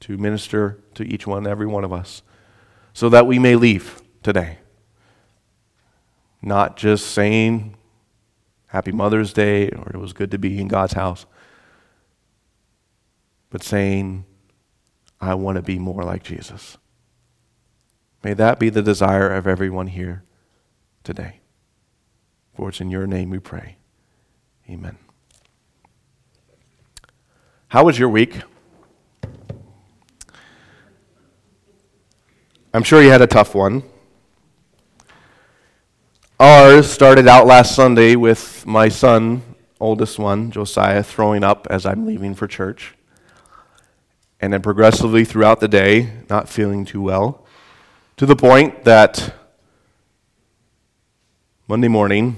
to minister to each one, every one of us, so that we may leave today. Not just saying Happy Mother's Day or it was good to be in God's house, but saying, I want to be more like Jesus. May that be the desire of everyone here today. For it's in your name we pray. Amen. How was your week? I'm sure you had a tough one. Ours started out last Sunday with my son, oldest one, Josiah, throwing up as I'm leaving for church. And then progressively throughout the day, not feeling too well, to the point that Monday morning,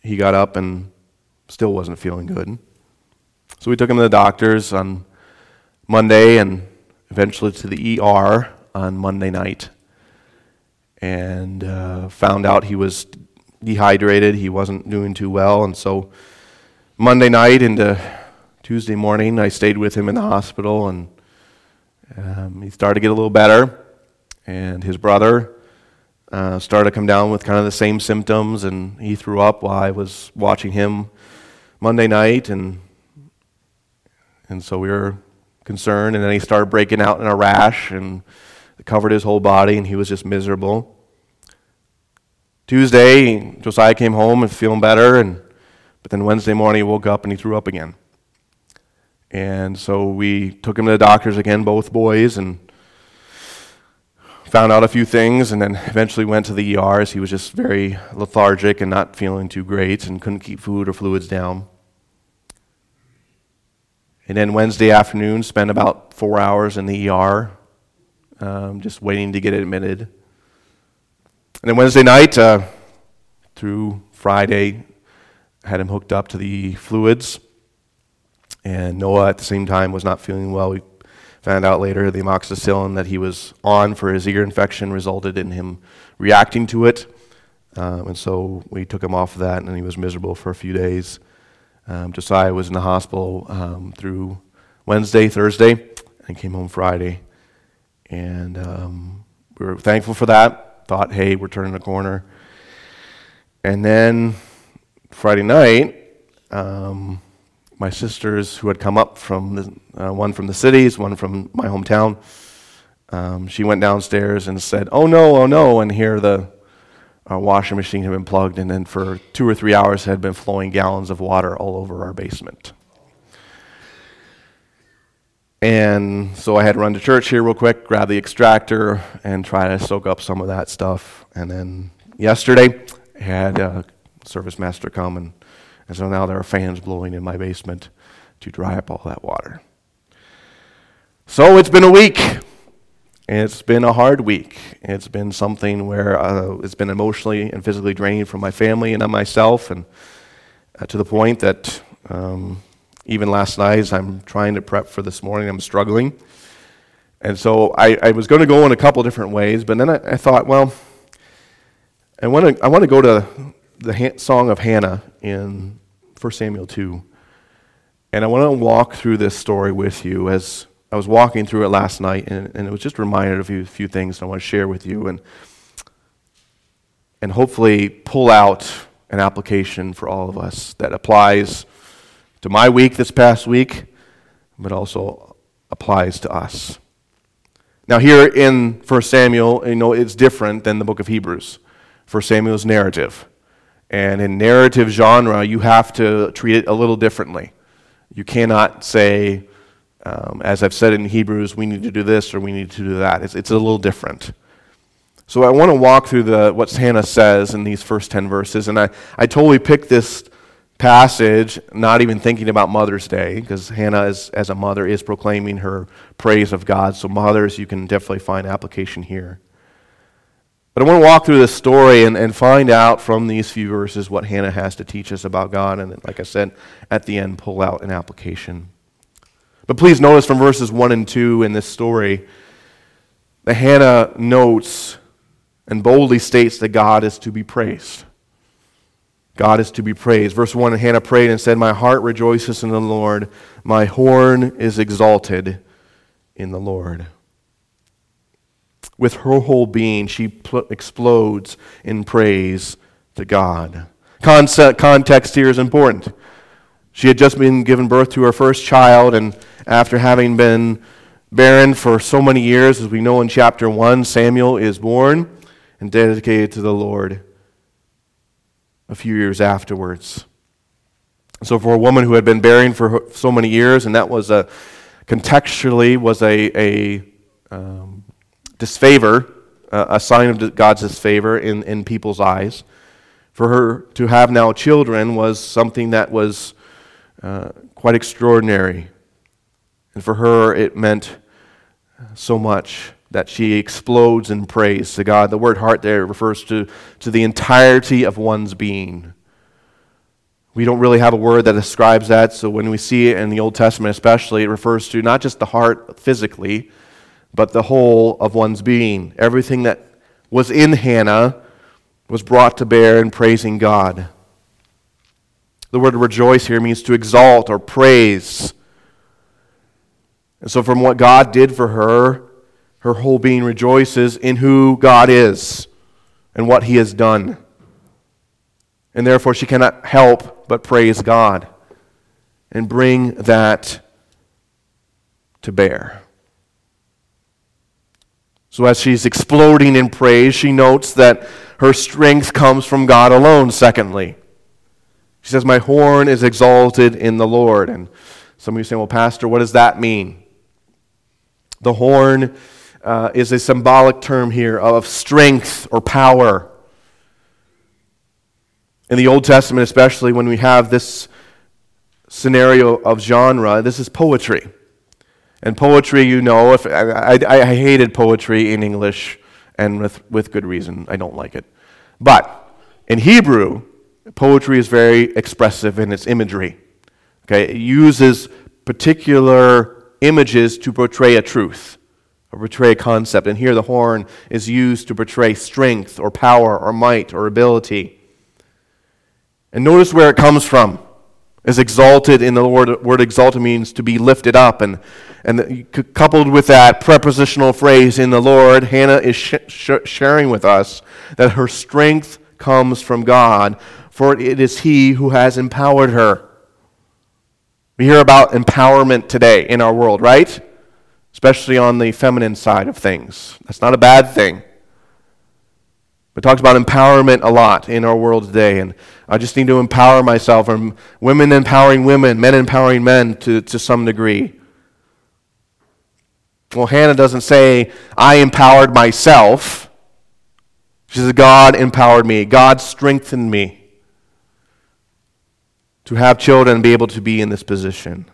he got up and still wasn't feeling good. So we took him to the doctors on Monday and eventually to the ER on Monday night and uh, found out he was dehydrated. He wasn't doing too well. And so Monday night into Tuesday morning, I stayed with him in the hospital and um, he started to get a little better. And his brother uh, started to come down with kind of the same symptoms and he threw up while I was watching him Monday night. And, and so we were concerned. And then he started breaking out in a rash and it covered his whole body and he was just miserable. Tuesday, Josiah came home and feeling better, and but then Wednesday morning he woke up and he threw up again. And so we took him to the doctors again, both boys, and found out a few things, and then eventually went to the ER as he was just very lethargic and not feeling too great and couldn't keep food or fluids down. And then Wednesday afternoon, spent about four hours in the ER, um, just waiting to get admitted. And then Wednesday night uh, through Friday, had him hooked up to the fluids. And Noah at the same time was not feeling well. We found out later the amoxicillin that he was on for his ear infection resulted in him reacting to it. Um, and so we took him off of that, and he was miserable for a few days. Um, Josiah was in the hospital um, through Wednesday, Thursday, and came home Friday. And um, we were thankful for that thought, hey, we're turning a corner. And then Friday night, um, my sisters who had come up from the, uh, one from the cities, one from my hometown, um, she went downstairs and said, "Oh no, oh no!" And here the uh, washing machine had been plugged, and then for two or three hours had been flowing gallons of water all over our basement. And so I had to run to church here real quick, grab the extractor, and try to soak up some of that stuff. And then yesterday, I had a service master come, and, and so now there are fans blowing in my basement to dry up all that water. So it's been a week. It's been a hard week. It's been something where uh, it's been emotionally and physically draining from my family and on myself, and uh, to the point that um, even last night, as I'm trying to prep for this morning, I'm struggling. And so I, I was going to go in a couple different ways, but then I, I thought, well, I want to I want to go to the song of Hannah in 1 Samuel 2. And I want to walk through this story with you as I was walking through it last night, and, and it was just reminded of a few things I want to share with you and, and hopefully pull out an application for all of us that applies to my week this past week, but also applies to us. Now, here in 1 Samuel, you know, it's different than the book of Hebrews. 1 Samuel's narrative. And in narrative genre, you have to treat it a little differently. You cannot say, um, as I've said in Hebrews, we need to do this or we need to do that. It's, it's a little different. So I want to walk through the, what Hannah says in these first 10 verses. And I, I totally picked this passage, not even thinking about Mother's Day, because Hannah, is, as a mother, is proclaiming her praise of God. So, mothers, you can definitely find application here. But I want to walk through this story and, and find out from these few verses what Hannah has to teach us about God. And, like I said, at the end, pull out an application. But please notice from verses 1 and 2 in this story that Hannah notes and boldly states that God is to be praised. God is to be praised. Verse 1 Hannah prayed and said, My heart rejoices in the Lord, my horn is exalted in the Lord. With her whole being, she pl- explodes in praise to God. Concept, context here is important. She had just been given birth to her first child, and after having been barren for so many years, as we know in chapter 1, Samuel is born and dedicated to the Lord a few years afterwards. So, for a woman who had been bearing for so many years, and that was a contextually was a, a um, disfavor, a sign of God's disfavor in, in people's eyes. For her to have now children was something that was uh, quite extraordinary. And for her, it meant so much that she explodes in praise to God. The word heart there refers to, to the entirety of one's being. We don't really have a word that describes that, so when we see it in the Old Testament especially, it refers to not just the heart physically, but the whole of one's being. Everything that was in Hannah was brought to bear in praising God. The word rejoice here means to exalt or praise. And so, from what God did for her, her whole being rejoices in who God is and what He has done. And therefore, she cannot help but praise God and bring that to bear. So, as she's exploding in praise, she notes that her strength comes from God alone, secondly. She says, My horn is exalted in the Lord. And some of you say, Well, Pastor, what does that mean? The horn uh, is a symbolic term here of strength or power. In the Old Testament, especially when we have this scenario of genre, this is poetry. And poetry, you know, if I, I, I, hated poetry in English, and with, with good reason. I don't like it. But in Hebrew, poetry is very expressive in its imagery. Okay, it uses particular images to portray a truth, or portray a concept. And here the horn is used to portray strength, or power, or might, or ability. And notice where it comes from. Is exalted in the word, word exalted means to be lifted up. And, and coupled with that prepositional phrase in the Lord, Hannah is sh- sh- sharing with us that her strength comes from God, for it is He who has empowered her. We hear about empowerment today in our world, right? Especially on the feminine side of things. That's not a bad thing. It talks about empowerment a lot in our world today, and I just need to empower myself, or women empowering women, men empowering men to, to some degree. Well, Hannah doesn't say, I empowered myself. She says, God empowered me, God strengthened me to have children and be able to be in this position.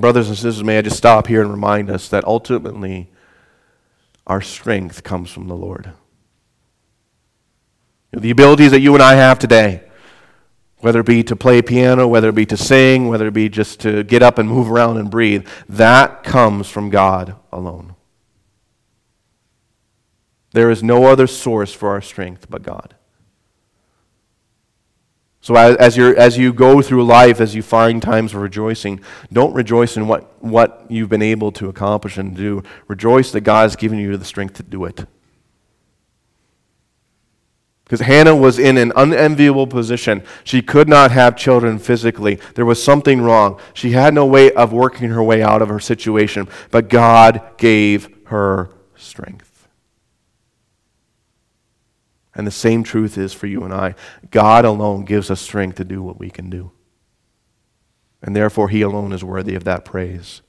Brothers and sisters, may I just stop here and remind us that ultimately, our strength comes from the Lord. The abilities that you and I have today, whether it be to play piano, whether it be to sing, whether it be just to get up and move around and breathe, that comes from God alone. There is no other source for our strength but God. So as, you as you go through life, as you find times of rejoicing, don't rejoice in what, what you've been able to accomplish and do. Rejoice that God has given you the strength to do it. Because Hannah was in an unenviable position. She could not have children physically. There was something wrong. She had no way of working her way out of her situation, but God gave her strength. And the same truth is for you and I. God alone gives us strength to do what we can do. And therefore, He alone is worthy of that praise.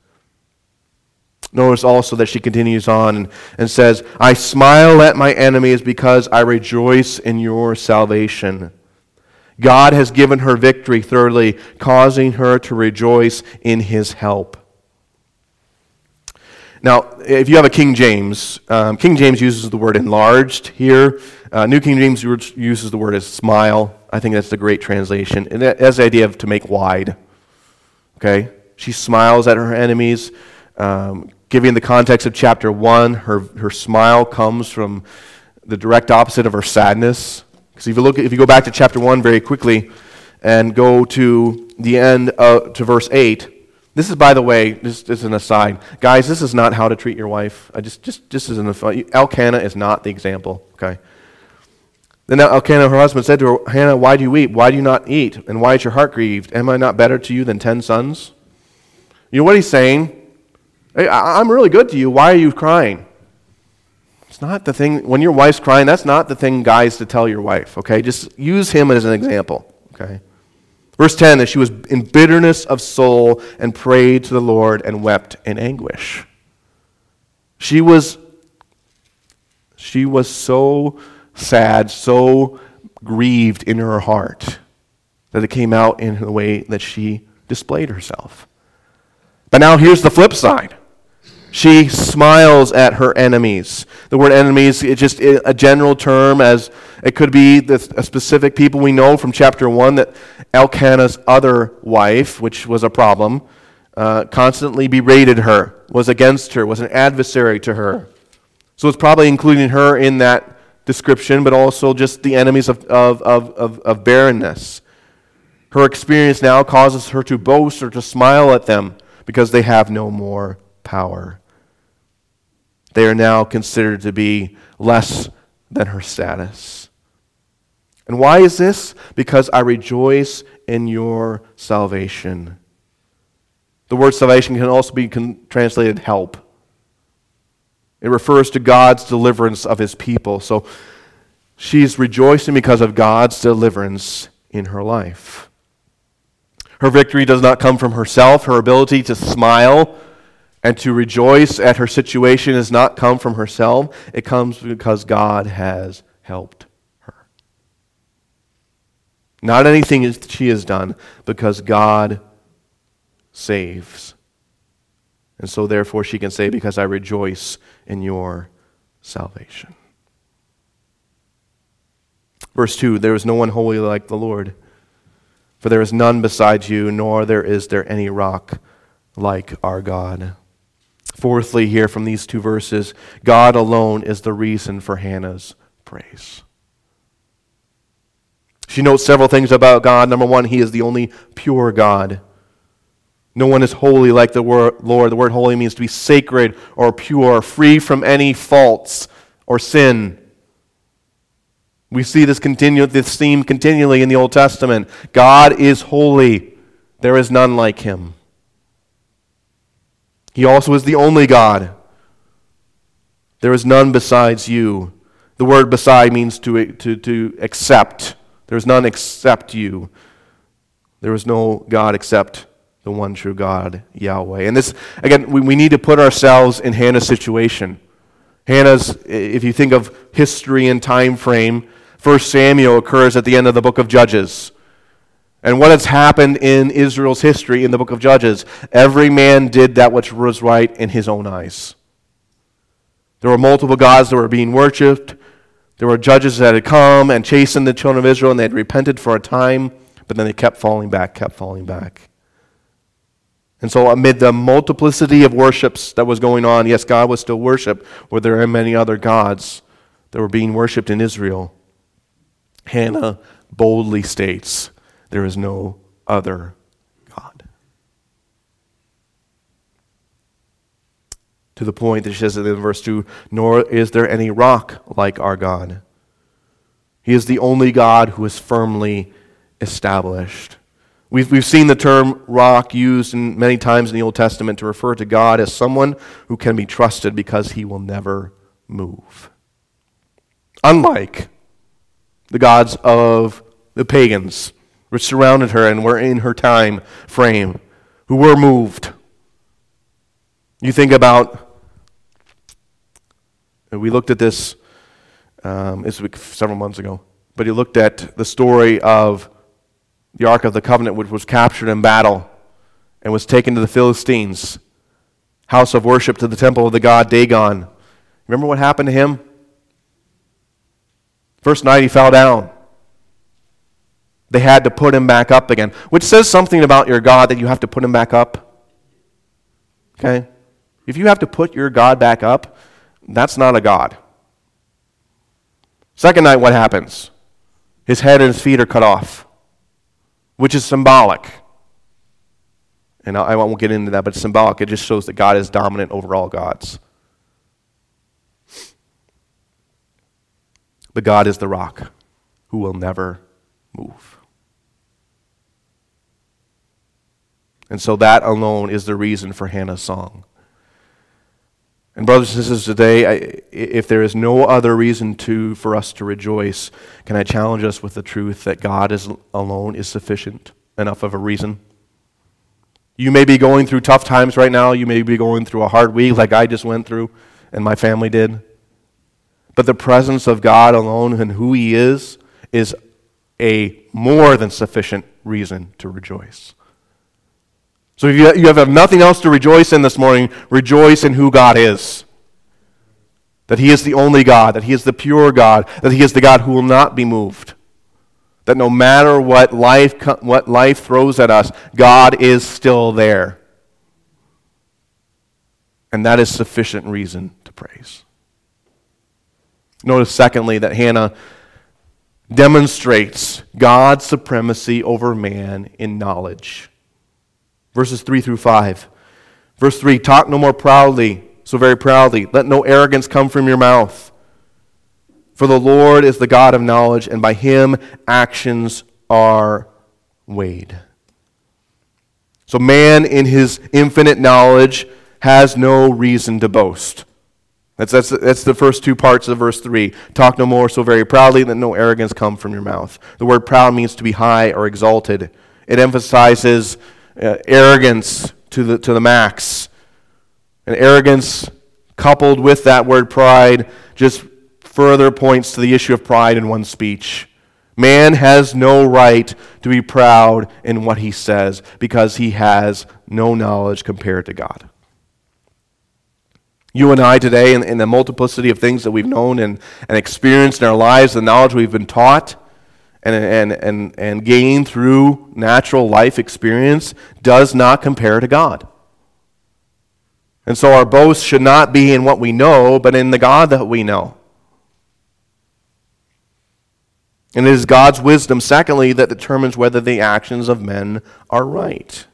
Notice also that she continues on and, and says, I smile at my enemies because I rejoice in your salvation. God has given her victory, thirdly, causing her to rejoice in his help. Now, if you have a King James, um, King James uses the word enlarged here. Uh, New King James uses the word as smile. I think that's the great translation. And it has the idea of to make wide. Okay? She smiles at her enemies. Um, giving the context of chapter 1, her, her smile comes from the direct opposite of her sadness. Because if you, look, if you go back to chapter 1 very quickly and go to the end, of, to verse 8, This is, by the way, just as an aside, guys. This is not how to treat your wife. I just, just, just as an aside, Elkanah is not the example. Okay. Then Elkanah, her husband, said to her, Hannah, why do you weep? Why do you not eat? And why is your heart grieved? Am I not better to you than ten sons? You know what he's saying? Hey, I'm really good to you. Why are you crying? It's not the thing, when your wife's crying, that's not the thing, guys, to tell your wife, okay? Just use him as an example, okay? Verse 10 that she was in bitterness of soul and prayed to the Lord and wept in anguish. She was she was so sad, so grieved in her heart that it came out in the way that she displayed herself. But now here's the flip side. She smiles at her enemies. The word enemies is just a general term, as it could be the, a specific people we know from chapter 1 that Elkanah's other wife, which was a problem, uh, constantly berated her, was against her, was an adversary to her. So it's probably including her in that description, but also just the enemies of, of, of, of barrenness. Her experience now causes her to boast or to smile at them because they have no more power. They are now considered to be less than her status. And why is this? Because I rejoice in your salvation. The word salvation can also be translated help. It refers to God's deliverance of his people. So she's rejoicing because of God's deliverance in her life. Her victory does not come from herself. Her ability to smile and to rejoice at her situation has not come from herself. It comes because God has helped. Not anything is she has done, because God saves. And so, therefore, she can say, Because I rejoice in your salvation. Verse 2 There is no one holy like the Lord, for there is none besides you, nor there is there any rock like our God. Fourthly, here from these two verses, God alone is the reason for Hannah's praise. She notes several things about God. Number one, He is the only pure God. No one is holy like the Lord. The word holy means to be sacred or pure, free from any faults or sin. We see this, continue, this theme continually in the Old Testament. God is holy. There is none like him. He also is the only God. There is none besides you. The word beside means to, to, to accept. There is none except you. There is no God except the one true God, Yahweh. And this, again, we, we need to put ourselves in Hannah's situation. Hannah's, if you think of history and time frame, First Samuel occurs at the end of the book of Judges. And what has happened in Israel's history in the book of Judges? Every man did that which was right in his own eyes. There were multiple gods that were being worshipped. There were judges that had come and chastened the children of Israel, and they had repented for a time, but then they kept falling back, kept falling back. And so, amid the multiplicity of worships that was going on, yes, God was still worshiped, where there are many other gods that were being worshipped in Israel. Hannah boldly states, there is no other God. To the point that she says in verse 2 Nor is there any rock like our God. He is the only God who is firmly established. We've, we've seen the term rock used in many times in the Old Testament to refer to God as someone who can be trusted because he will never move. Unlike the gods of the pagans which surrounded her and were in her time frame, who were moved. You think about, we looked at this um, this several months ago, but he looked at the story of the Ark of the Covenant, which was captured in battle and was taken to the Philistines, house of worship to the temple of the god Dagon. Remember what happened to him? First night he fell down they had to put him back up again, which says something about your God that you have to put him back up. Okay? If you have to put your God back up, that's not a God. Second night, what happens? His head and his feet are cut off, which is symbolic. And I, won't get into that, but it's symbolic. It just shows that God is dominant over all gods. But God is the rock who will never move. And so that alone is the reason for Hannah's song. And brothers and sisters, today, I, if there is no other reason to for us to rejoice, can I challenge us with the truth that God is alone is sufficient enough of a reason? You may be going through tough times right now. You may be going through a hard week like I just went through and my family did. But the presence of God alone and who He is is a more than sufficient reason to rejoice. So if you have nothing else to rejoice in this morning, rejoice in who God is. That He is the only God, that He is the pure God, that He is the God who will not be moved. That no matter what life, what life throws at us, God is still there. And that is sufficient reason to praise. Notice, secondly, that Hannah demonstrates God's supremacy over man in knowledge. Verses 3 through 5. Verse 3 Talk no more proudly, so very proudly. Let no arrogance come from your mouth. For the Lord is the God of knowledge, and by him actions are weighed. So, man, in his infinite knowledge, has no reason to boast. That's, that's, that's the first two parts of verse 3. Talk no more so very proudly that no arrogance come from your mouth. The word proud means to be high or exalted, it emphasizes uh, arrogance to the, to the max. And arrogance coupled with that word pride just further points to the issue of pride in one's speech. Man has no right to be proud in what he says because he has no knowledge compared to God. You and I today, in, in, the multiplicity of things that we've known and, and experienced in our lives, the knowledge we've been taught and, and, and, and gained through natural life experience, does not compare to God. And so our boast should not be in what we know, but in the God that we know. And it is God's wisdom, secondly, that determines whether the actions of men are right.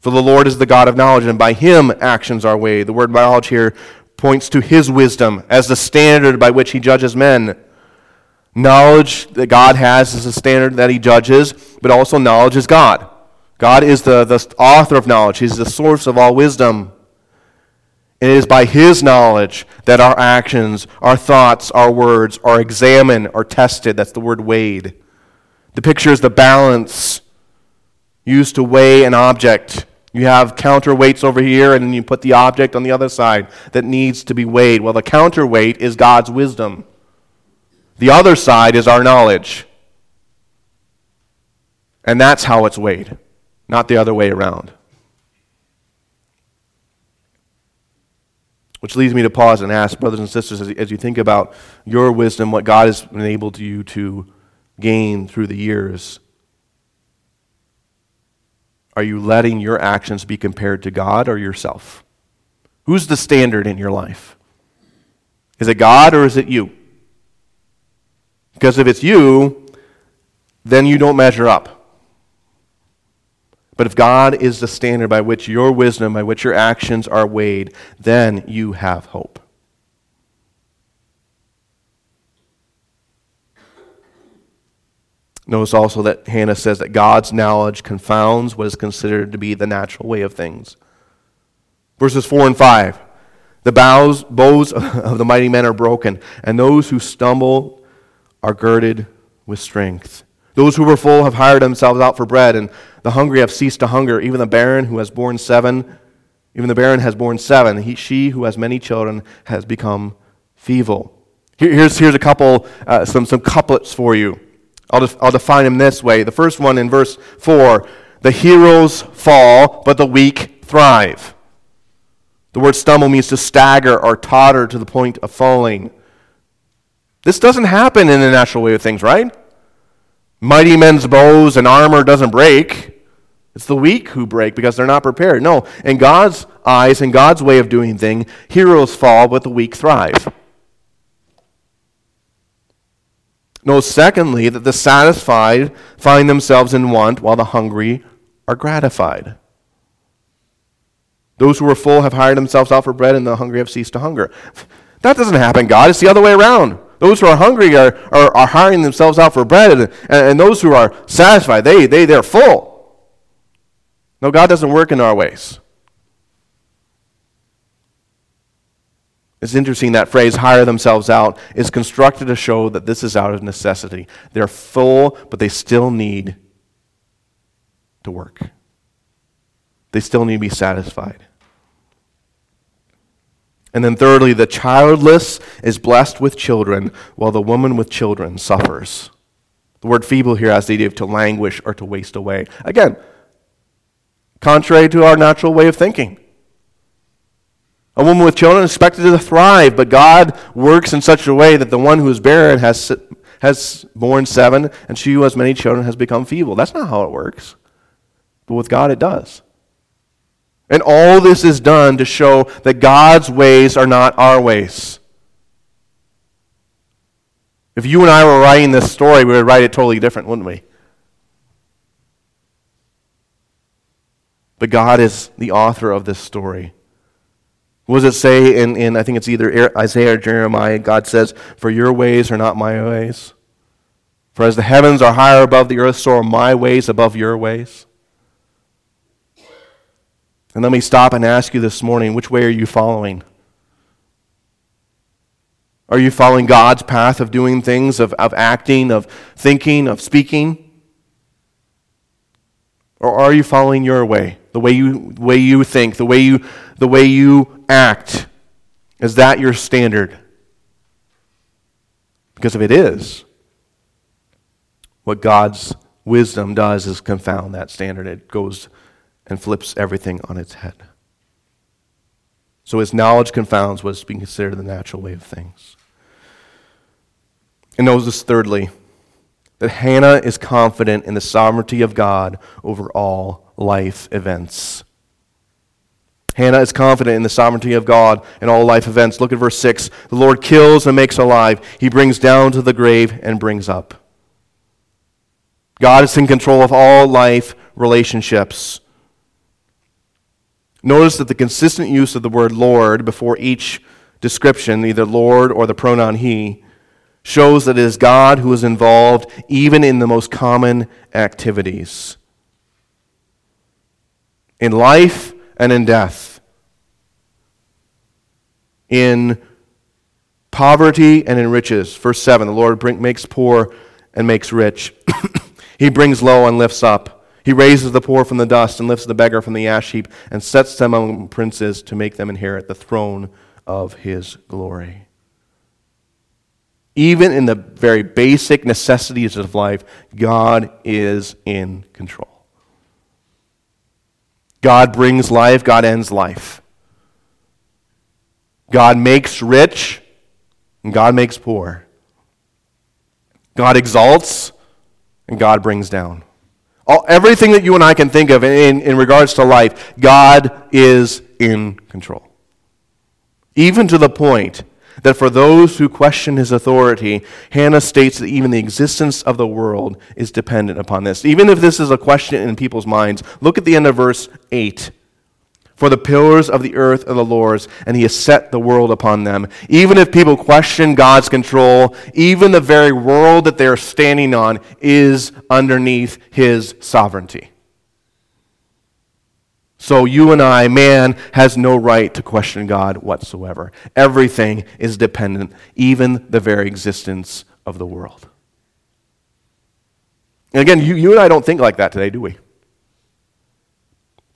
For the Lord is the God of knowledge, and by him actions are weighed. The word knowledge here points to his wisdom as the standard by which he judges men. Knowledge that God has is the standard that he judges, but also knowledge is God. God is the, the author of knowledge, he's the source of all wisdom. And it is by his knowledge that our actions, our thoughts, our words are examined or tested. That's the word weighed. The picture is the balance used to weigh an object. You have counterweights over here, and then you put the object on the other side that needs to be weighed. Well, the counterweight is God's wisdom, the other side is our knowledge. And that's how it's weighed, not the other way around. Which leads me to pause and ask, brothers and sisters, as, you think about your wisdom, what God has enabled you to gain through the years are you letting your actions be compared to God or yourself? Who's the standard in your life? Is it God or is it you? Because if it's you, then you don't measure up. But if God is the standard by which your wisdom, by which your actions are weighed, then you have hope. Notice also that Hannah says that God's knowledge confounds what is considered to be the natural way of things. Verses 4 and 5 The bows, bows of the mighty men are broken, and those who stumble are girded with strength. Those who were full have hired themselves out for bread, and the hungry have ceased to hunger. Even the barren who has borne seven, even the barren has borne seven. He, she who has many children has become feeble. Here, here's, here's a couple, uh, some, some couplets for you. I'll, def- I'll define them this way. The first one in verse 4 the heroes fall, but the weak thrive. The word stumble means to stagger or totter to the point of falling. This doesn't happen in the natural way of things, right? Mighty men's bows and armor doesn't break. It's the weak who break because they're not prepared. No, in God's eyes, in God's way of doing things, heroes fall, but the weak thrive. Know, secondly, that the satisfied find themselves in want while the hungry are gratified. Those who are full have hired themselves out for bread, and the hungry have ceased to hunger. That doesn't happen, God. It's the other way around. Those who are hungry are, are, are hiring themselves out for bread, and, and those who are satisfied, they, they, they're full. No, God doesn't work in our ways. It's interesting that phrase, hire themselves out, is constructed to show that this is out of necessity. They're full, but they still need to work. They still need to be satisfied. And then, thirdly, the childless is blessed with children, while the woman with children suffers. The word feeble here has the idea of to languish or to waste away. Again, contrary to our natural way of thinking. A woman with children is expected to thrive, but God works in such a way that the one who is barren has, has borne seven, and she who has many children has become feeble. That's not how it works. But with God, it does. And all this is done to show that God's ways are not our ways. If you and I were writing this story, we would write it totally different, wouldn't we? But God is the author of this story. What does it say in, in, I think it's either Isaiah or Jeremiah? God says, For your ways are not my ways. For as the heavens are higher above the earth, so are my ways above your ways. And let me stop and ask you this morning which way are you following? Are you following God's path of doing things, of, of acting, of thinking, of speaking? Or are you following your way, the way you, way you think, the way you, the way you act? Is that your standard? Because if it is, what God's wisdom does is confound that standard. It goes and flips everything on its head. So his knowledge confounds what is being considered the natural way of things. And notice, thirdly, that Hannah is confident in the sovereignty of God over all life events. Hannah is confident in the sovereignty of God in all life events. Look at verse 6. The Lord kills and makes alive, He brings down to the grave and brings up. God is in control of all life relationships. Notice that the consistent use of the word Lord before each description, either Lord or the pronoun He, shows that it is God who is involved even in the most common activities. In life and in death. In poverty and in riches. Verse 7 The Lord makes poor and makes rich, He brings low and lifts up. He raises the poor from the dust and lifts the beggar from the ash heap and sets them among princes to make them inherit the throne of his glory. Even in the very basic necessities of life, God is in control. God brings life, God ends life. God makes rich, and God makes poor. God exalts, and God brings down. All, everything that you and I can think of in, in regards to life, God is in control. Even to the point that for those who question his authority, Hannah states that even the existence of the world is dependent upon this. Even if this is a question in people's minds, look at the end of verse 8. For the pillars of the earth are the Lord's, and he has set the world upon them. Even if people question God's control, even the very world that they are standing on is underneath his sovereignty. So you and I, man, has no right to question God whatsoever. Everything is dependent, even the very existence of the world. And again, you, you and I don't think like that today, do we?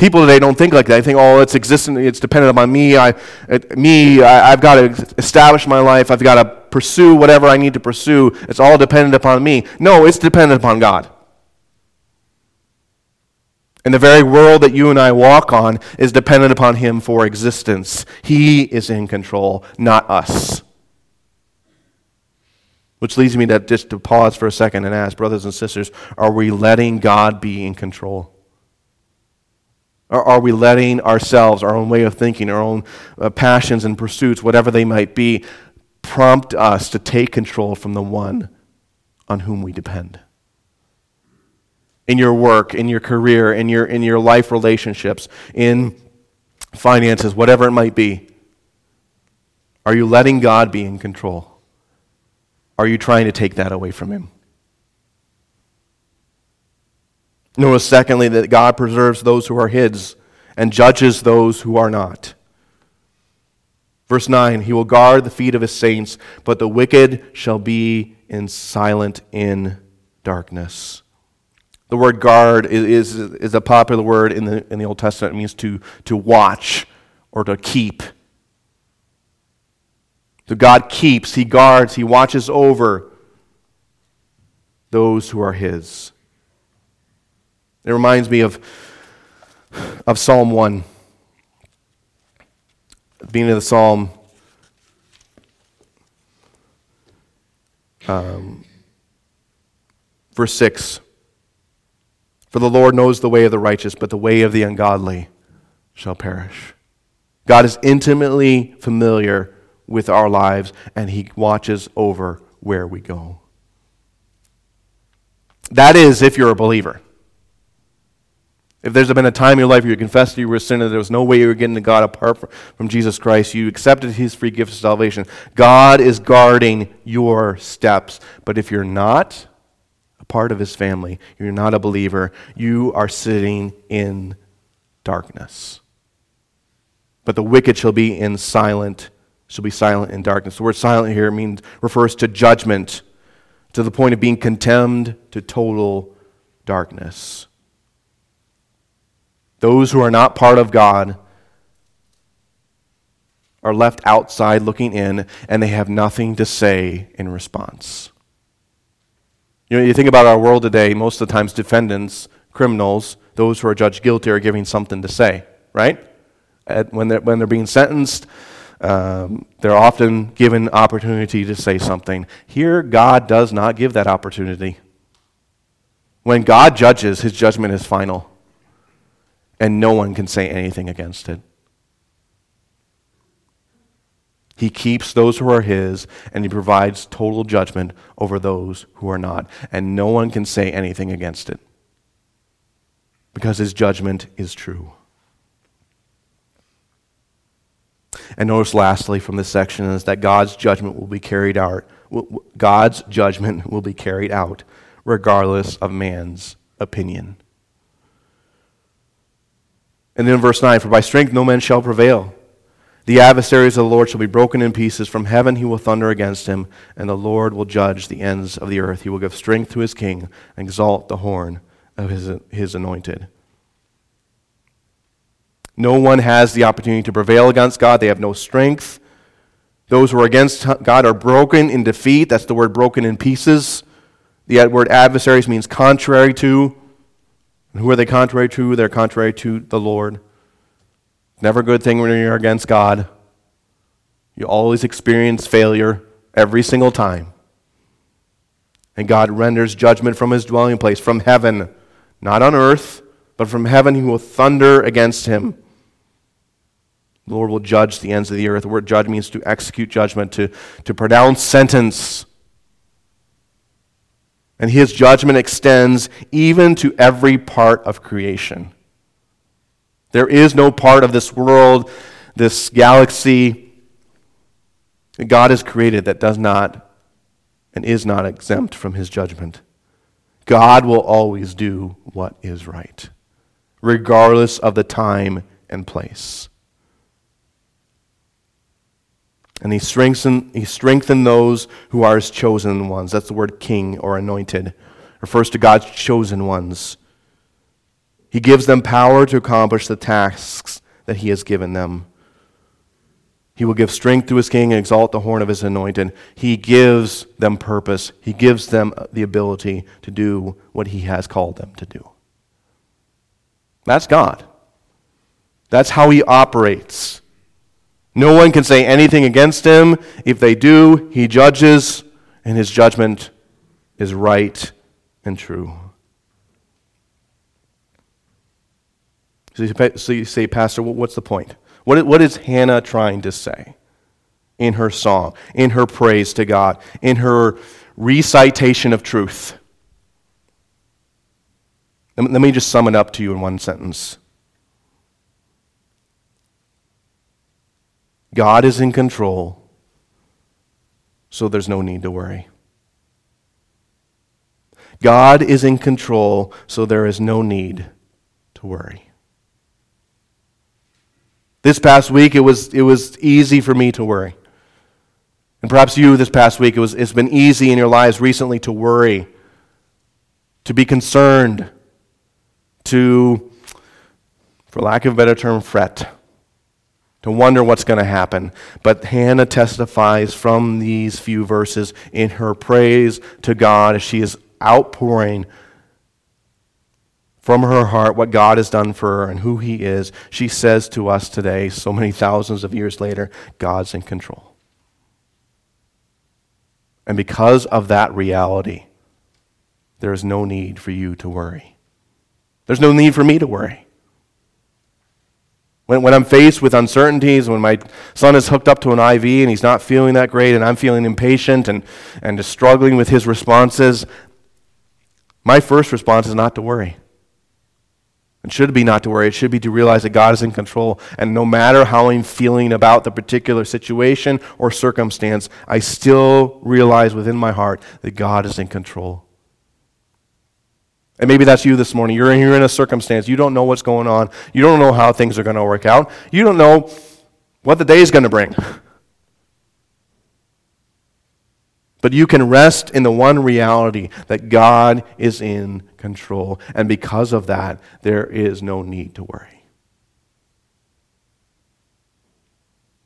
People today don't think like that. They think, oh, it's existent, it's dependent upon me. I, it, me, I, I've got to establish my life. I've got to pursue whatever I need to pursue. It's all dependent upon me. No, it's dependent upon God. And the very world that you and I walk on is dependent upon Him for existence. He is in control, not us. Which leads me to just to pause for a second and ask, brothers and sisters, are we letting God be in control? Or are we letting ourselves, our own way of thinking, our own uh, passions and pursuits, whatever they might be, prompt us to take control from the one on whom we depend? In your work, in your career, in your, in your life relationships, in finances, whatever it might be. Are you letting God be in control? Are you trying to take that away from Him? Notice, secondly, that God preserves those who are His and judges those who are not. Verse 9 He will guard the feet of His saints, but the wicked shall be in silent in darkness. The word guard is, is, is a popular word in the, in the Old Testament. It means to, to watch or to keep. So God keeps, He guards, He watches over those who are His. It reminds me of, of Psalm 1. At the beginning of the psalm, um, verse 6 For the Lord knows the way of the righteous, but the way of the ungodly shall perish. God is intimately familiar with our lives, and He watches over where we go. That is, if you're a believer. If there's been a time in your life where you confessed you were a sinner, there was no way you were getting to God apart from Jesus Christ, you accepted His free gift of salvation, God is guarding your steps. But if you're not a part of His family, you're not a believer, you are sitting in darkness. But the wicked shall be in silent, shall be silent in darkness. The word silent here means refers to judgment, to the point of being condemned to total darkness. Those who are not part of God are left outside looking in, and they have nothing to say in response. You know, you think about our world today, most of the times defendants, criminals, those who are judged guilty are giving something to say, right? At, when, they're, when they're being sentenced, um, they're often given opportunity to say something. Here, God does not give that opportunity. When God judges, his judgment is final and no one can say anything against it. He keeps those who are his, and he provides total judgment over those who are not. And no one can say anything against it because his judgment is true. And notice lastly from this section is that God's judgment will be carried out. God's judgment will be carried out regardless of man's opinion. And then verse 9 For by strength no man shall prevail. The adversaries of the Lord shall be broken in pieces. From heaven he will thunder against him, and the Lord will judge the ends of the earth. He will give strength to his king and exalt the horn of his, his anointed. No one has the opportunity to prevail against God. They have no strength. Those who are against God are broken in defeat. That's the word broken in pieces. The word adversaries means contrary to. And who are they contrary to? They're contrary to the Lord. Never a good thing when you're against God. You always experience failure every single time. And God renders judgment from his dwelling place, from heaven, not on earth, but from heaven he will thunder against him. The Lord will judge the ends of the earth. The word judge means to execute judgment, to, to pronounce sentence. And his judgment extends even to every part of creation. There is no part of this world, this galaxy that God has created that does not and is not exempt from his judgment. God will always do what is right, regardless of the time and place. And he strengthened, he strengthened those who are his chosen ones. That's the word king or anointed. Refers to God's chosen ones. He gives them power to accomplish the tasks that he has given them. He will give strength to his king and exalt the horn of his anointed. He gives them purpose. He gives them the ability to do what he has called them to do. That's God. That's how he operates. No one can say anything against him. If they do, he judges, and his judgment is right and true. So you say, Pastor, what's the point? What is Hannah trying to say in her song, in her praise to God, in her recitation of truth? Let me just sum it up to you in one sentence. God is in control, so there's no need to worry. God is in control, so there is no need to worry. This past week, it was, it was easy for me to worry. And perhaps you this past week, it was, it's been easy in your lives recently to worry, to be concerned, to, for lack of a better term, fret, to wonder what's going to happen. But Hannah testifies from these few verses in her praise to God as she is outpouring from her heart what God has done for her and who He is. She says to us today, so many thousands of years later, God's in control. And because of that reality, there is no need for you to worry. There's no need for me to worry. When, when I'm faced with uncertainties, when my son is hooked up to an IV and he's not feeling that great, and I'm feeling impatient and, and just struggling with his responses, my first response is not to worry. It should be not to worry. It should be to realize that God is in control. And no matter how I'm feeling about the particular situation or circumstance, I still realize within my heart that God is in control. And maybe that's you this morning. You're in, you're in a circumstance. You don't know what's going on. You don't know how things are going to work out. You don't know what the day is going to bring. But you can rest in the one reality that God is in control. And because of that, there is no need to worry.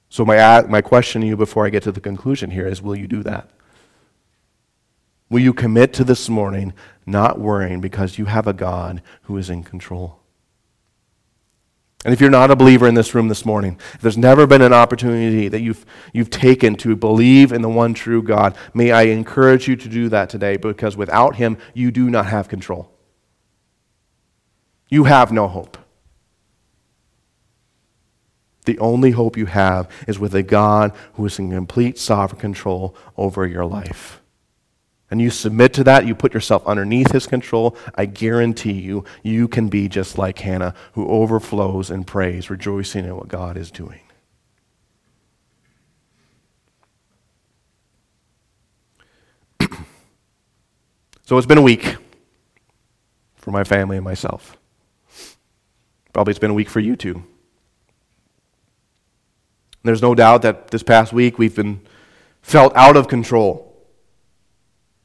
So, my, my question to you before I get to the conclusion here is will you do that? Will you commit to this morning not worrying because you have a God who is in control? And if you're not a believer in this room this morning, if there's never been an opportunity that you've, you've taken to believe in the one true God, may I encourage you to do that today because without Him, you do not have control. You have no hope. The only hope you have is with a God who is in complete sovereign control over your life and you submit to that, you put yourself underneath his control, I guarantee you, you can be just like Hannah, who overflows in praise, rejoicing in what God is doing. so it's been a week for my family and myself. Probably it's been a week for you too. There's no doubt that this past week we've been felt out of control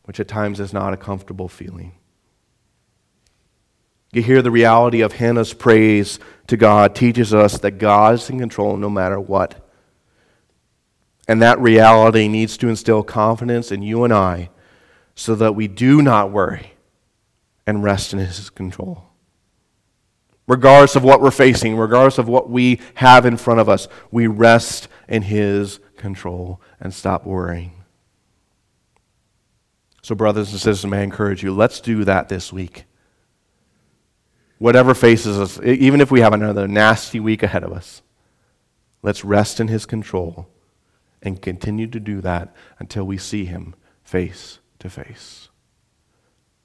which at times is not a comfortable feeling. You hear the reality of Hannah's praise to God teaches us that God is in control no matter what. And that reality needs to instill confidence in you and I so that we do not worry and rest in His control. Regardless of what we're facing, regardless of what we have in front of us, we rest in His control and stop worrying. So, brothers and sisters, may I encourage you, let's do that this week. Whatever faces us, even if we have another nasty week ahead of us, let's rest in His control and continue to do that until we see Him face to face.